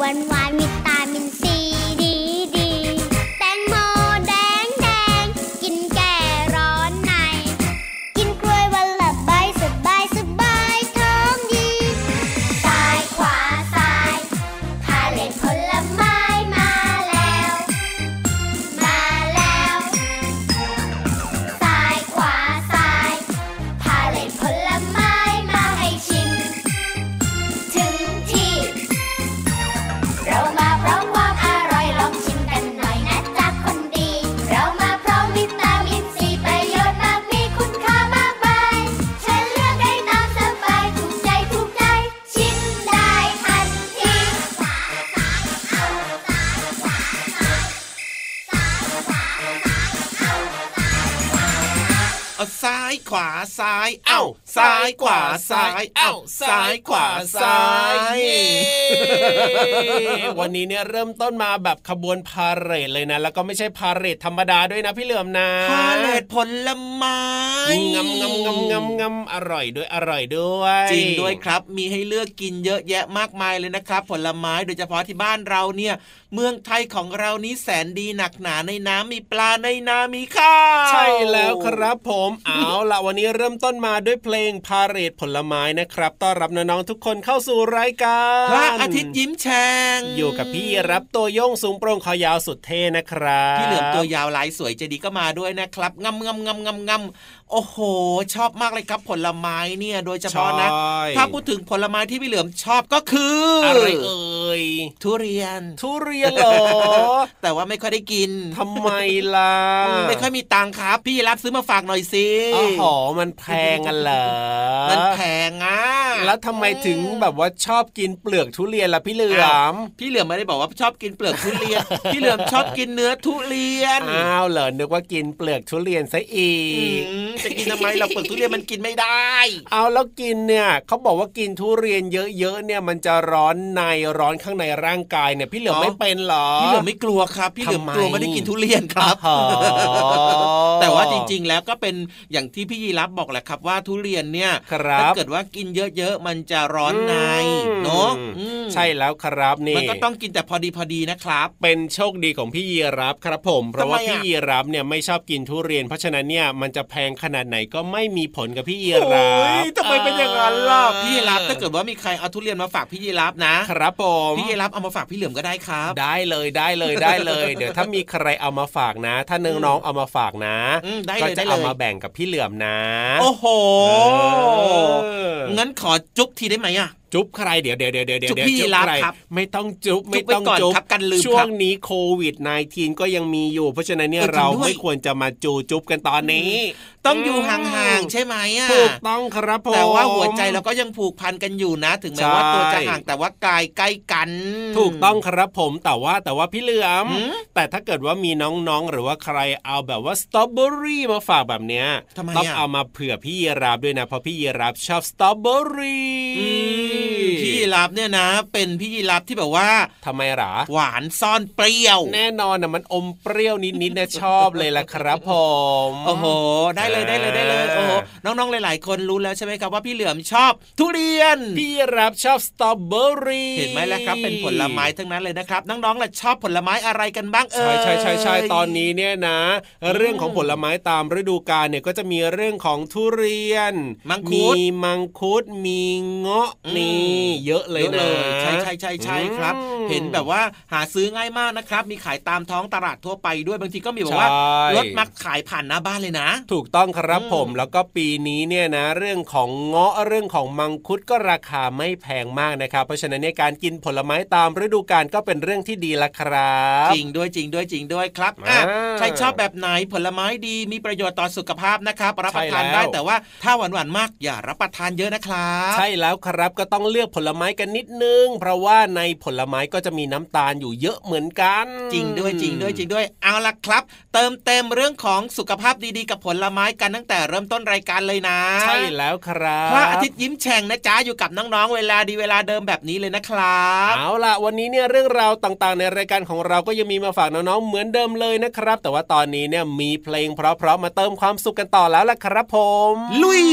one, one. ซ้ายเอ้าซ้ายขวาซ้ายเอ้าซ้ายขวาซ้ายวันนี้เนี่ยเริ่มต้นมาแบบขบวนพาเหรดเลยนะ แล้วก็ไม่ใช่พาเหรดธรรมดาด้วยนะพี่เหลือมนะพาเหรดผลไม้งำงำงำงำงำอร่อยด้วยอร่อยด้วย จริงด้วยครับมีให้เลือกกินเยอะแยะมากมายเลยนะครับ ผลไม้โดยเฉพาะที่บ้านเราเนี่ย เมืองไทยของเรานี้แสนดีหนักหนาในน้ำมีปลาในน้ำมีข้าวใช่แล้วครับผมเอาละวันนี้เริ่มต้นมาด้วยเพลงพาเรดผลไม้นะครับต้อนรับน้องๆทุกคนเข้าสู่รายการพระอาทิตย์ยิ้มแฉ่งอยู่กับพี่รับตัวโยงสูงโปร่งคอยาวสุดเท่นะครับพี่เหลือมตัวยาวลายสวยจะดีก็มาด้วยนะครับงำงำงำงำงำ โอ้โห ชอบมากเลยครับผลไม้เนี่ย โดยเฉพาะนะ ถ้าพูดถึงผลไม้ที่พี่เหลือมชอบก็คือ อะไรเอ่ยทุเรียน ทุเรียนเหรอ แต่ว่าไม่ค่อยได้กินทำไมล่ะ ไม่ค่อยมีตังค์ครับ พี่รับซื้อมาฝากหน่อยสิอ๋อมันแพงอะเหรอ มันแพงอะ แล้วทำไมถึงแบบว่าชอบกินเปลือกทุเรียนล่ะพี่เหลือม พี่เหลือมไม่ได้บอกว่าชอบกินเปลือกทุเรียน พี่เหลือมชอบกินเนื้อทุเรียน อ้าวเหรอนึกว่ากินเปลือกทุเรียนซะอีกจะกินทำไมเราเปลือกทุเรียนมันกินไม่ได้ เอาแล้วกินเนี่ยเขาบอกว่ากินทุเรียนเยอะๆเนี่ยมันจะร้อนในร้อนข้างในร่างกายเนี่ยพี่เหลือไม่เป็นหรอพี่เหลือไม่กลัวครับ พี่เหลือกลัวไม่ได้กินทุเรียนครับแต่ว่าจริงๆแล้วก็เป็นอย่างที่พี่ยีรับบอกแหละครับว่าทุเรียนเนี่ยถ้าเกิดว่ากินเยอะๆมันจะร้อนในเนาะใช่แล้วครับนี่มันก็ต้องกินแต่พอดีพอดีนะครับ เป็นโชคดีของพี่ยีรับครับผม เพราะว่าพี่ยีรับเนี่ยไม่ชอบกินทุเรียน เพราะฉะนั้นเนี่ยมันจะแพงขนาดไหนก็ไม่มีผลกับพี่ยีรับทำไมเป็นอย่างนั้นล่ะพี่ยีรับถ้าเกิดว่ามีใครเอาทุเรียนมาฝากพี่ยีรับนะ ครับผมพี่ยีรับเอามาฝากพี่เหลือมก็ได้ครับ ได้เลยได้เลยได้เลย เดี๋ยวถ้ามีใครเอามาฝากนะ ถ้าเนื้อน้องเอามาฝากนะก็จะเอามาแบ่งกับพี่เหลือมนะ โอ้โหงั้นขอจุ๊บทีได้ไหมอะ จุ๊บใครเดี๋ยวเดี๋ยวเดี๋ยวเดี๋ยวจุ๊บพี่รับครับไม่ต้องจุ๊บไม่ต้องจุ๊บกันลืมช่วงนี้โควิด -19 ก็ยังมีอยู่ เพราะฉะนั้นเนี่ยเราไม่ควรจะมาจูจุ๊บกันตอนนี้ ต้องอยู่ห่างๆใช่ไหมอะถูกต้องครับผมแต่ว่าหัวใจเราก็ยังผูกพันกันอยู่นะ ถึงแม้ว่าตัวจะห่างแต่ว่ากายใกล้กัน ถูกต้องครับผมแต่ว่าแต่ว่าพี่เหลือมแต่ถ้าเกิดว่ามีน้องๆหรือว่าใครเอาแบบว่าสตรอเบอรี่มาฝากแบบเนี้ยต้องเอามาเผื่อพี่ยีราบด้วยนะเพราะพี่ยีราบชอบสตรอเบอรี่พี่ยีรับเนี่ยนะ เป็นพี่ยีรับที่แบบว่าทำไมหรอหวานซ่อนเปรี้ยว แน่นอนนะมันอมเปรี้ยวนิดๆนะชอบเลยล่ะครับผมโอ้โห ได้เลยได้เลยได้เลยโอ้โหน้องๆหลาย ๆ คนรู้แล้วใช่ไหมครับว่าพี่เหลือมชอบ ทุเรียน พี่ยีรับชอบสตรอเบอรี่เห็นไหมล่ะครับ เป็นผลไม้ทั้งนั้นเลยนะครับน้องๆล่ะชอบผลไม้อะไรกันบ้างเออใช่ใช่ใช่ตอนนี้เนี่ยนะ เรื่องของผลไม้ตามฤดูกาลเนี่ยก็จะมีเรื่องของทุเรียนมังคุดมีมังคุดมีเงาะนี่เยอะเลยนะใช่ใช่ใช่ใช่ครับ เห็นแบบว่าหาซื้อง่ายมากนะครับ มีขายตามท้องตลาดทั่วไปด้วยบางทีก็มีบอกว่ารถมักขายผ่านหน้าบ้านเลยนะ ถูกต้องครับผมแล้วก็ปีนี้เนี่ยนะ เรื่องของเงาะเรื่องของมังคุดก็ราคาไม่แพงมากนะครับ เพราะฉะนั้นในการกินผลไม้ตามฤดูกาลก็เป็นเรื่องที่ดีละครับจริงด้วยจริงด้วยจริงด้วยครับอะใครชอบแบบไหนผลไม้ดีมีประโยชน์ต่อสุขภาพนะครับรับประทานได้แต่ว่าถ้าหวานหวานมากอย่ารับประทานเยอะนะครับ ใช่แล้วครับก็ต้องเลือกผลไม้กันนิดนึง เพราะว่าในผลไม้ก็จะมีน้ำตาลอยู่เยอะเหมือนกัน จริงด้วยจริงด้วยจริงด้วยเอาละครับ เติมเต็มเรื่องของสุขภาพดีๆ กับผลไม้กันตั้งแต่เริ่มต้นรายการเลยนะ ใช่แล้วครับพระอาทิตย์ยิ้มแฉ่งนะจ๊ะอยู่กับน้องๆเวลาดีเวลาเดิมแบบนี้เลยนะครับเอาล่ะวันนี้เนี่ยเรื่องราวต่างๆ ในรายการของเราก็ยังมีมาฝากน้องๆเหมือนเดิมเลยนะครับ แต่ว่าตอนนี้เนี่ยมีเพลงเพราะๆมาเติมความสุขกันต่อแล้วล่ะครับผม ลุย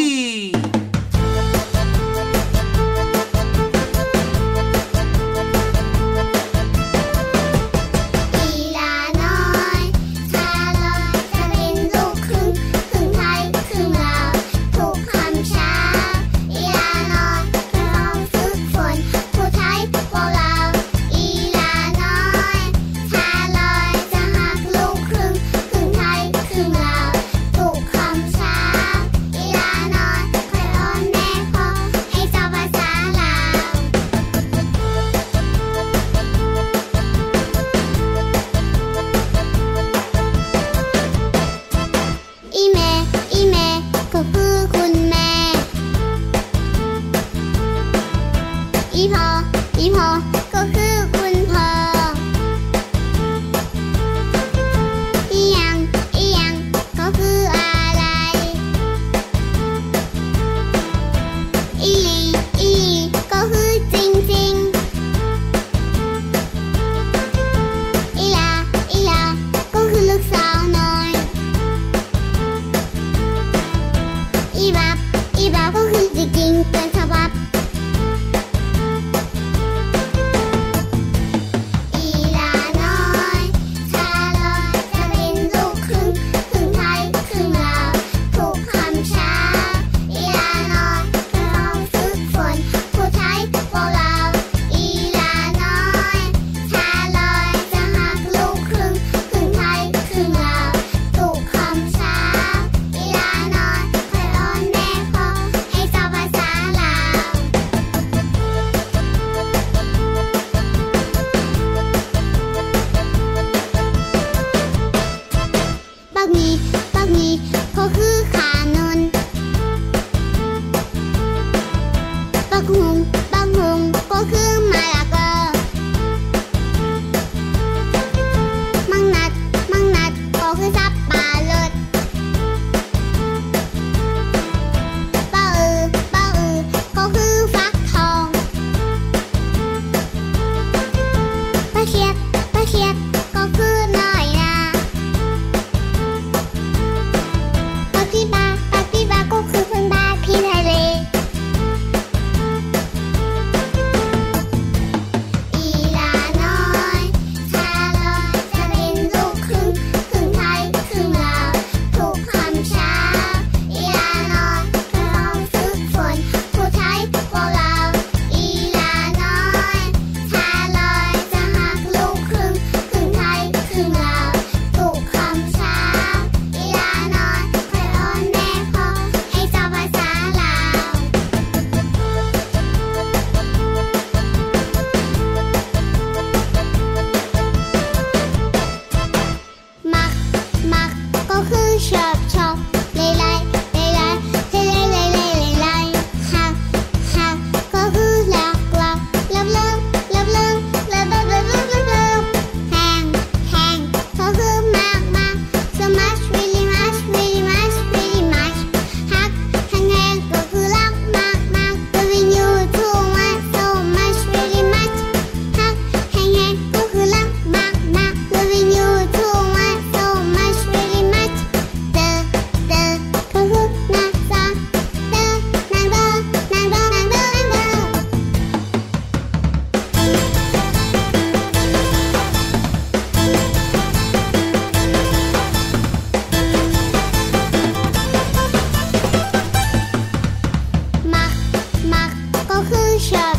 Lucia.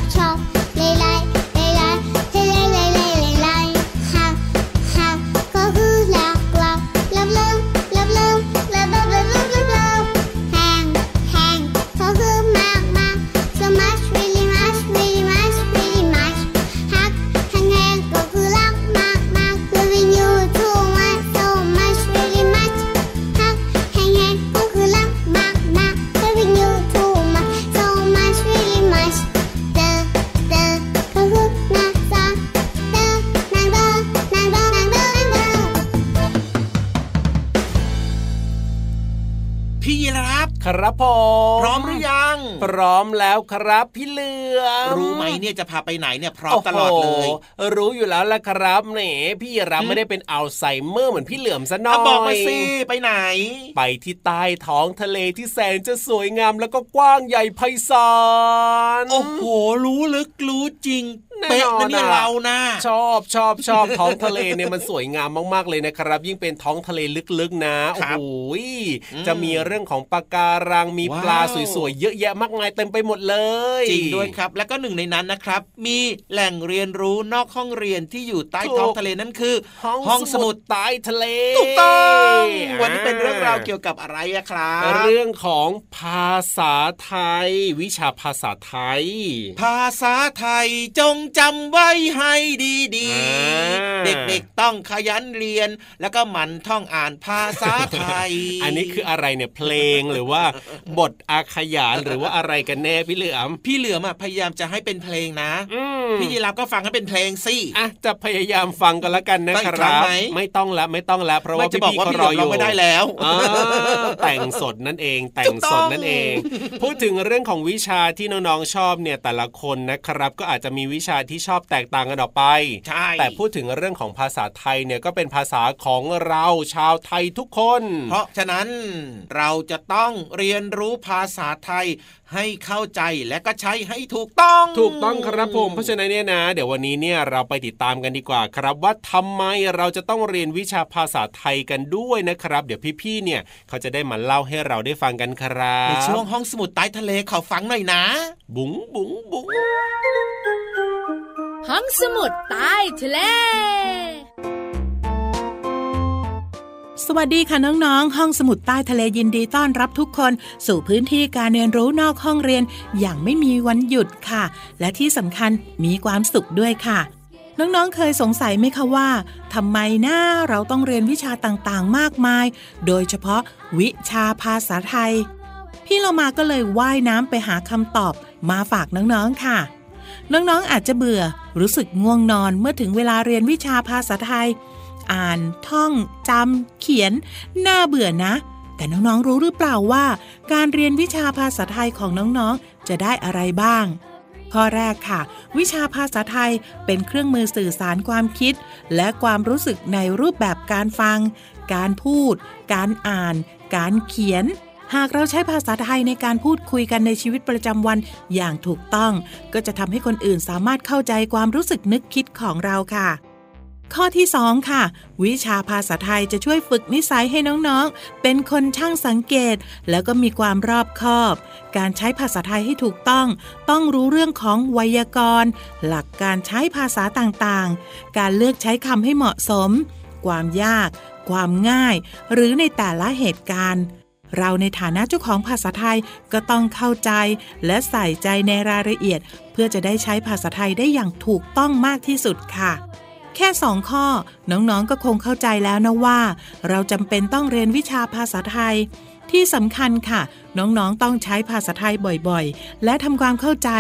แล้วครับ พี่เหลือมรู้ไหมเนี่ยจะพาไปไหนเนี่ยพร้อมตลอดเลย รู้อยู่แล้วละครับเนี่ยพี่ยีรับไม่ได้เป็นอัลไซเมอร์เหมือนพี่เหลือมซะหน่อยบอกมาสิไปไหน ไปที่ใต้ท้องทะเลที่แสนจะสวยงามแล้วก็กว้างใหญ่ไพศาลโอ้โหรู้ลึกรู้จริง เป๊ะนะเนี่ยเรานะชอบชอบชอบท้องทะเลเนี่ยมันสวยงามมากๆเลยนะครับ ยิ่งเป็นท้องทะเลลึกๆนะโอ้โหจะมีเรื่องของปะการังมีปลาสวยๆเยอะแยะมากมายเต็มไปหมดเลยจริงด้วยครับ แล้วก็หนึ่งในนั้นนะครับ มีแหล่งเรียนรู้นอกห้องเรียนที่อยู่ใต้ท้องทะเลนั่นคือ ห้องสมุดใต้ทะเลถูกต้องวันนี้เป็นเรื่องราวเกี่ยวกับอะไรอะครับเรื่องของภาษาไทย วิชาภาษาไทย ภาษาไทยจงจำไว้ให้ดีๆ เด็กๆต้องขยันเรียน แล้วก็หมั่นท่องอ่านภาษาไทย อันนี้คืออะไรเนี่ยเพลงหรือว่า บทอาขยานหรือว่าอะไรกันแน่พี่เหลือมพี่เหลือมพยายามจะให้เป็นเพลงนะพี่ยีรับก็ฟังให้เป็นเพลงสิอะจะพยายามฟังกันละกันนะครับไม่ต้องละไม่ต้องละเพราะว่าพี่พี่เขารออยู่ไม่ได้แล้วแต่งสดนั่นเอง แต่งสดนั่นเอง พูดถึงเรื่องของวิชาที่น้องๆชอบเนี่ยแต่ละคนนะครับ ก็อาจจะมีวิชาที่ชอบแตกต่างกันออกไป ใช่ แต่พูดถึงเรื่องของภาษาไทยเนี่ยก็เป็นภาษาของเราชาวไทยทุกคน เพราะฉะนั้นเราจะต้องเรียนรู้ภาษาไทยให้เข้าใจและก็ใช้ให้ถูกต้อง ถูกต้องครับผม เพราะฉะนั้นเนี่ยนะ เดี๋ยววันนี้เนี่ยเราไปติดตามกันดีกว่าครับว่าทำไมเราจะต้องเรียนวิชาภาษาไทยกันด้วยนะครับ เดี๋ยวพี่ๆเนี่ยเขาจะได้มาเล่าให้เราได้ฟังกันครับในช่วงห้องสมุดใต้ทะเลเขาฟังหน่อยนะ บุ๋งบุ๋งบุ๋งห้องสมุดใต้ทะเล สวัสดีค่ะน้องๆ ห้องสมุดใต้ทะเลยินดีต้อนรับทุกคน สู่พื้นที่การเรียนรู้นอกห้องเรียน อย่างไม่มีวันหยุดค่ะ และที่สำคัญมีความสุขด้วยค่ะ น้องๆ เคยสงสัยไหมคะว่าทำไมหน้าเราต้องเรียนวิชาต่างๆ มากมาย โดยเฉพาะวิชาภาษาไทย พี่เรามาก็เลยว่ายน้ำไปหาคำตอบ มาฝากน้องๆ ค่ะ น้องๆ อาจจะเบื่อ รู้สึกง่วงนอนเมื่อถึงเวลาเรียนวิชาภาษาไทย อ่าน ท่องจำเขียน น่าเบื่อนะ แต่น้องๆรู้หรือเปล่าว่า การเรียนวิชาภาษาไทยของน้องๆ จะได้อะไรบ้าง ข้อแรกค่ะ วิชาภาษาไทยเป็นเครื่องมือสื่อสารความคิด และความรู้สึกในรูปแบบการฟัง การพูด การอ่าน การเขียนหากเราใช้ภาษาไทยในการพูดคุยกันในชีวิตประจำวันอย่างถูกต้อง ก็จะทำให้คนอื่นสามารถเข้าใจความรู้สึกนึกคิดของเราค่ะ ข้อที่ 2 ค่ะ วิชาภาษาไทยจะช่วยฝึกนิสัยให้น้องๆ เป็นคนช่างสังเกต แล้วก็มีความรอบคอบ การใช้ภาษาไทยให้ถูกต้อง ต้องรู้เรื่องของไวยากรณ์ หลักการใช้ภาษาต่างๆ การเลือกใช้คำให้เหมาะสม ความยาก ความง่าย หรือในแต่ละเหตุการณ์เราในฐานะเจ้าของภาษาไทยก็ต้องเข้าใจและใส่ใจในรายละเอียด เพื่อจะได้ใช้ภาษาไทยได้อย่างถูกต้องมากที่สุดค่ะ แค่สองข้อ น้องๆก็คงเข้าใจแล้วนะว่า เราจำเป็นต้องเรียนวิชาภาษาไทย ที่สำคัญค่ะ น้องๆต้องใช้ภาษาไทยบ่อยๆ และทำความเข้าใจ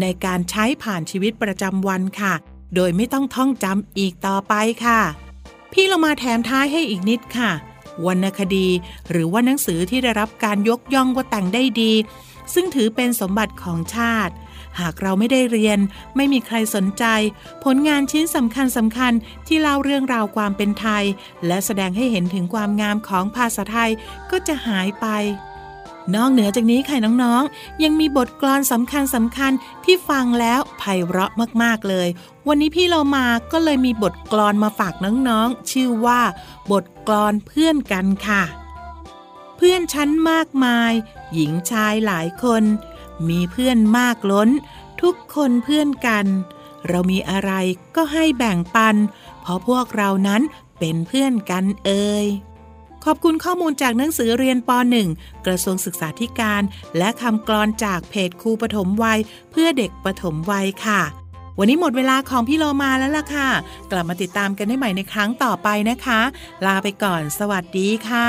ในการใช้ผ่านชีวิตประจำวันค่ะ โดยไม่ต้องท่องจำอีกต่อไปค่ะ พี่เรามาแถมท้ายให้อีกนิดค่ะวรรณคดี หรือว่าหนังสือที่ได้รับการยกย่องว่าแต่งได้ดี ซึ่งถือเป็นสมบัติของชาติ หากเราไม่ได้เรียน ไม่มีใครสนใจ ผลงานชิ้นสำคัญสำคัญที่เล่าเรื่องราวความเป็นไทย และแสดงให้เห็นถึงความงามของภาษาไทยก็จะหายไปนอกเหนือจากนี้ค่ะน้องๆ ยังมีบทกลอนสำคัญสำคัญที่ฟังแล้วไพเราะมากๆเลย วันนี้พี่เรามาก็เลยมีบทกลอนมาฝากน้องๆ ชื่อว่า บทกลอนเพื่อนกันค่ะ เพื่อนชั้นมากมาย หญิงชายหลายคน มีเพื่อนมากล้น ทุกคนเพื่อนกัน เรามีอะไรก็ให้แบ่งปัน เพราะพวกเรานั้นเป็นเพื่อนกันเอ่ยขอบคุณข้อมูลจากหนังสือเรียนป .1 กระทรวงศึกษาธิการ และคำกรอนจากเพจครูปฐมวัย เพื่อเด็กปฐมวัยค่ะ วันนี้หมดเวลาของพี่โลมาแล้วล่ะค่ะ กลับมาติดตามกันได้ใหม่ในครั้งต่อไปนะคะ ลาไปก่อน สวัสดีค่ะ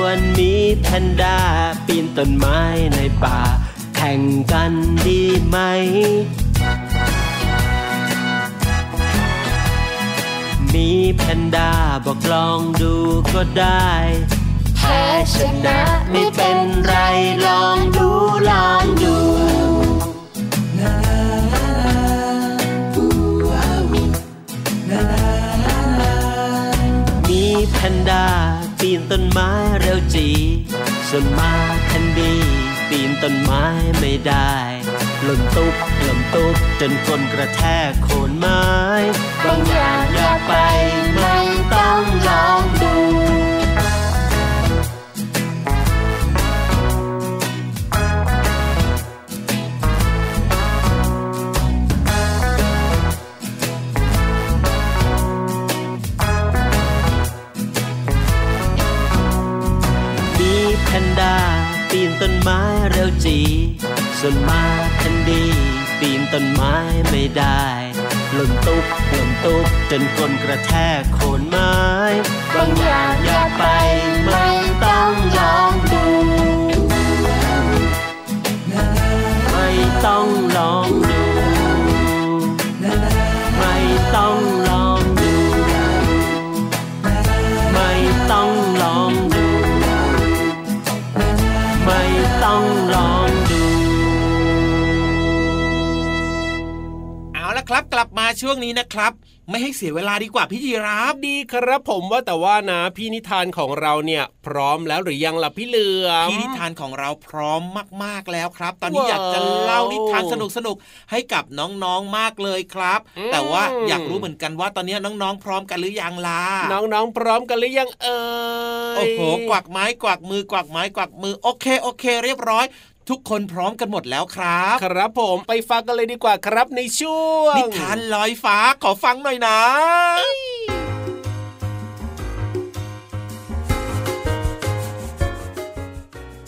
วนมีแพนด้าปีนต้นไม้ในป่า แข่งกันดีไหม มีแพนด้าบอกลองดูก็ได้แพ้ชนะไม่เป็นไรลองดูลองดู นต้นไม้เร็วจีส่วนมาทันดีปีนต้นไม้ไม่ได้หล่นตุ๊บหล่นตุ๊บจนคนกระแทกโคนไม้บางอย่างอยากไปไม่ต้องลอ จีส่วนมาแคนดีปีนต้นไม้ไม่ได้หล่นตุ๊บหล่นตุ๊บจนคนกระแทกโคนไม้บางอย่างอย่าไปไม่ต้องลอนดู ช่วงนี้นะครับ ไม่ให้เสียเวลาดีกว่าพี่ยีราฟดีครับผมว่าแต่ว่านะพี่นิทานของเราเนี่ย พร้อมแล้วหรือยังล่ะพี่เหลือมพี่นิทานของเราพร้อมมากๆแล้วครับ ตอนนี้ว้าวอยากจะเล่านิทานสนุกๆให้กับน้องๆมากเลยครับอืมแต่ว่าอยากรู้เหมือนกันว่าตอนนี้น้องๆ พร้อมกันหรือยังล่ะน้องๆ พร้อมกันหรือยังเอ่ยโอ้โหกวักไม้กวักมือกวักไม้กวักมือโอเคโอเค เรียบร้อย ทุกคนพร้อมกันหมดแล้วครับ ครับผมไปฟังกันเลยดีกว่าครับในช่วงนิทานลอยฟ้าขอฟังหน่อยนะ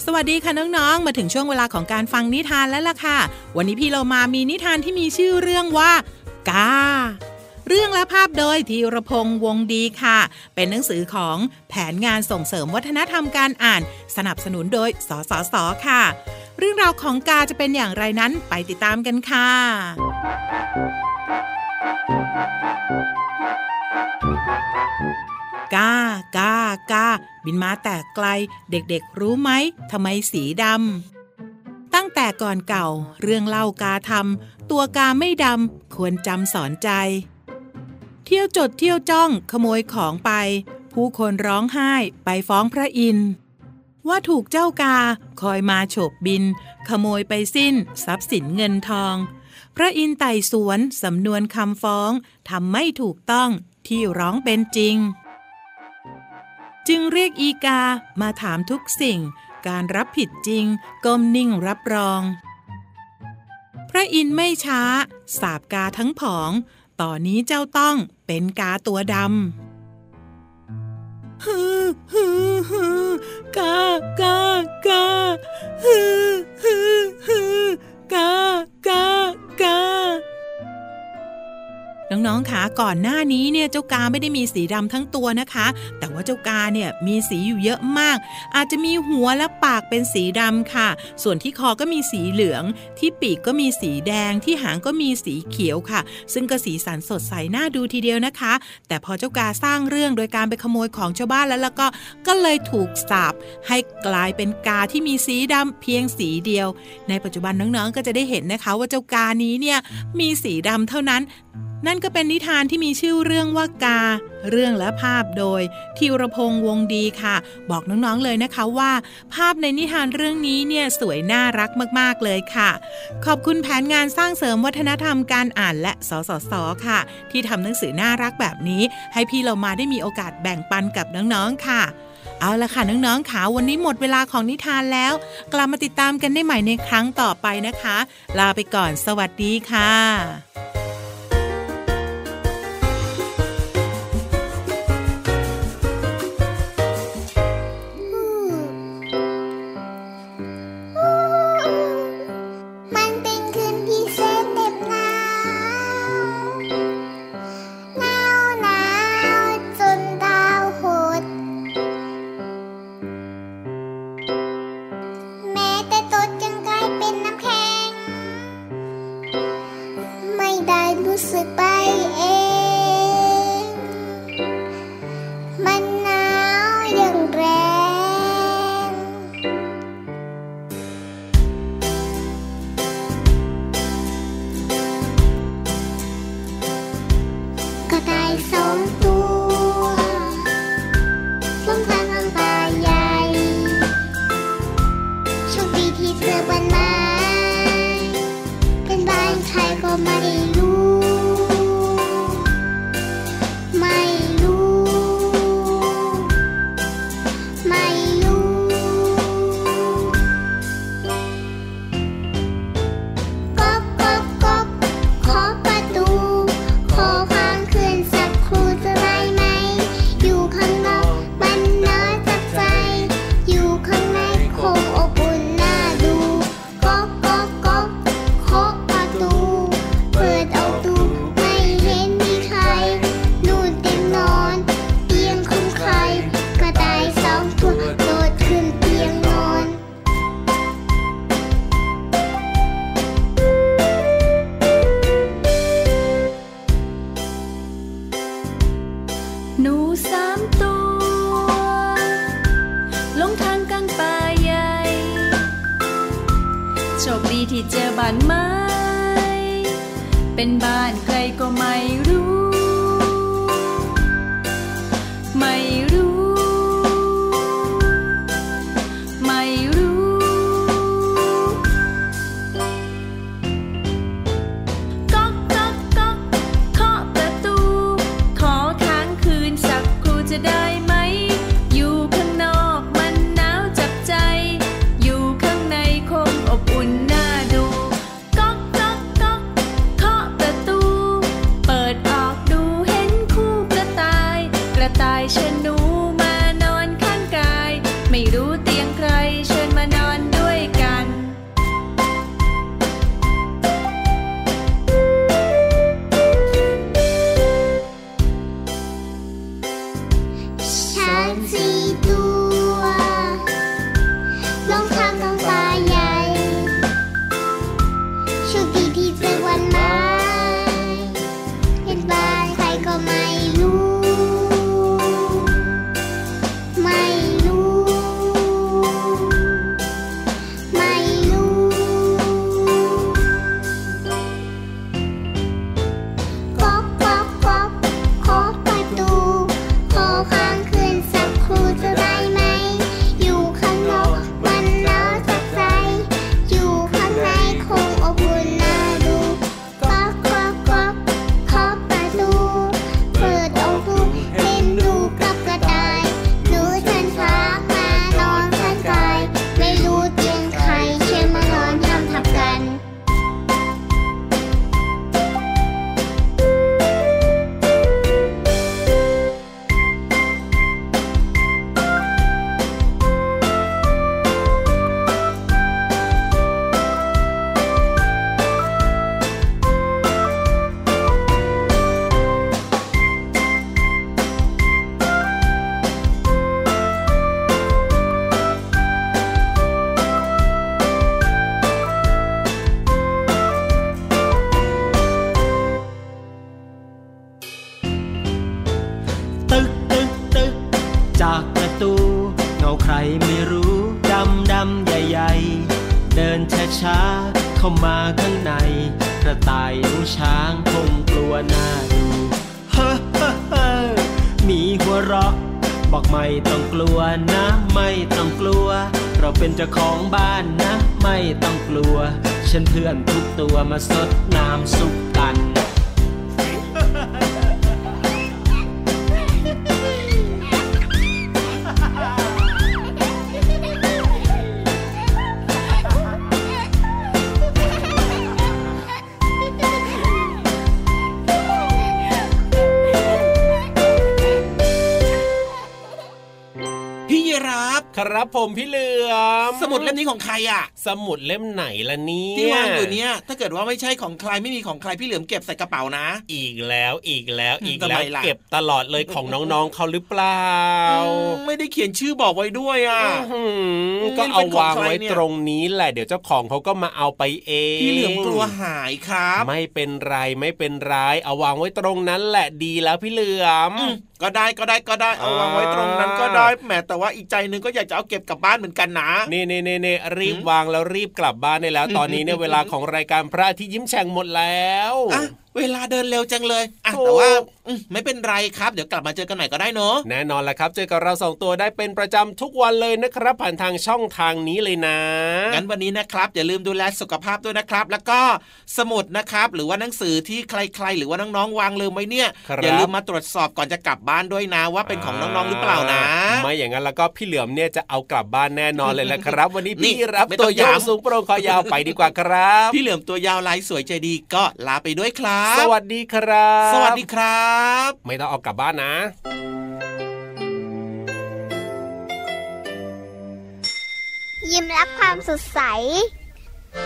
สวัสดีค่ะน้องๆ มาถึงช่วงเวลาของการฟังนิทานแล้วล่ะค่ะ วันนี้พี่เรามามีนิทานที่มีชื่อเรื่องว่ากา เรื่องและภาพโดยธีรพงษ์วงดีค่ะ เป็นหนังสือของแผนงานส่งเสริมวัฒนธรรมการอ่าน สนับสนุนโดยสสสค่ะ เรื่องราวของกาจะเป็นอย่างไรนั้นไปติดตามกันค่ะกากากาบินมาแต่ไกล เด็กๆรู้ไหมทำไมสีดำตั้งแต่ก่อนเก่า เรื่องเล่ากาทำตัวกาไม่ดำควรจำสอนใจ เที่ยวจดเที่ยวจ้องขโมยของไป ผู้คนร้องไห้ไปฟ้องพระอินทร์ ว่าถูกเจ้ากาคอยมาโฉบบิน ขโมยไปสิ้น ทรัพย์สินเงินทอง พระอินไต่สวนสำนวนคำฟ้องทำไม่ถูกต้องที่ร้องเป็นจริง จึงเรียกอีกามาถามทุกสิ่ง การรับผิดจริงก้มนิ่งรับรอง พระอินไม่ช้า สาบกาทั้งผอง ต่อนนี้เจ้าต้องเป็นกาตัวดำ ฮือฮือฮือกากากา น้องๆคะก่อนหน้านี้เนี่ยเจ้ากาไม่ได้มีสีดำทั้งตัวนะคะ แต่ว่าเจ้ากาเนี่ยมีสีอยู่เยอะมาก อาจจะมีหัวและปากเป็นสีดำค่ะ ส่วนที่คอก็มีสีเหลือง ที่ปีกก็มีสีแดง ที่หางก็มีสีเขียวค่ะ ซึ่งก็สีสันสดใสน่าดูทีเดียวนะคะ แต่พอเจ้ากาสร้างเรื่องโดยการไปขโมยของชาวบ้านแล้วแล้วก็ก็เลยถูกสาปให้กลายเป็นกาที่มีสีดำเพียงสีเดียว ในปัจจุบันน้องๆก็จะได้เห็นนะคะ ว่าเจ้ากานี้เนี่ยมีสีดำเท่านั้น นั่นก็เป็นนิทานที่มีชื่อเรื่องว่ากา เรื่องและภาพโดยทิวรพงษ์วงดีค่ะ บอกน้องๆเลยนะคะว่า ภาพในนิทานเรื่องนี้เนี่ยสวยน่ารักมากๆเลยค่ะ ขอบคุณแผนงานสร้างเสริมวัฒนธรรมการอ่านและสสสค่ะ ที่ทำหนังสือน่ารักแบบนี้ ให้พี่เรามาได้มีโอกาสแบ่งปันกับน้องๆค่ะเอาละค่ะน้องๆค่ะวันนี้หมดเวลาของนิทานแล้ว กลับมาติดตามกันได้ใหม่ในครั้งต่อไปนะคะ ลาไปก่อนสวัสดีค่ะ ครับผมพี่เหลือมสมุดเล่มนี้ของใครอะสมุดเล่มไหนล่ะนี่ที่วางอยู่เนี่ยถ้าเกิดว่าไม่ใช่ของใครไม่มีของใครพี่เหลือมเก็บใส่กระเป๋านะ อีกแล้วอีกแล้วอีกแล้วเก็บตลอดเลยของน้องๆเขาหรือเปล่า ไม่ได้เขียนชื่อบอกไว้ด้วยอะก็เอาวางไว้ตรงนี้แหละเดี๋ยวเจ้าของเขาก็มาเอาไปเองพี่เหลือมกลัวหายครับ ไม่เป็นไรไม่เป็นไรเอาวางไว้ตรงนั้นแหละดีแล้วพี่เหลือมก็ได้ก็ได้ก็ได้เอาวางไว้ตรงนั้นก็ได้แหมแต่ว่าอีกใจนึงก็อยากจะเอาเก็บกลับบ้านเหมือนกันนะนี่นี่นี่นี่รีบวางแล้วรีบกลับบ้านได้แล้ว ตอนนี้เนี่ยเวลาของรายการพระที่ยิ้มแฉ่งหมดแล้ว เวลาเดินเร็วจังเลยอะแต่ว่าไม่เป็นไรครับ เดี๋ยวกลับมาเจอกันใหม่ก็ได้เนาะแน่นอนแหละครับ เจอกับเราสองตัวได้เป็นประจำทุกวันเลยนะครับ ผ่านทางช่องทางนี้เลยนะงั้นวันนี้นะครับอย่าลืมดูแลสุขภาพด้วยนะครับ แล้วก็สมุดนะครับหรือว่าหนังสือที่ใคร ๆ หรือว่าน้องๆวางลืมไว้เนี่ยอย่าลืมมาตรวจสอบก่อนจะกลับบ้านด้วยนะว่าเป็นของน้องๆหรือเปล่านะไม่อย่างนั้นแล้วก็พี่เหลือมเนี่ยจะเอากลับบ้านแน่นอนเลยแหละครับ วันนี้พี่รับตัวยาวสูงโปร่งคอยาวไปดีกว่าครับ พี่เหลือมตัวยาวลายสวยใจดีก็ลาไปด้วยครับสวัสดีครับ สวัสดีครับ ไม่ต้องเอากลับบ้านนะยิ้มรับความสดใส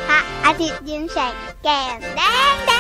พระอาทิตย์ยิ้มแฉกแก้มแดงแด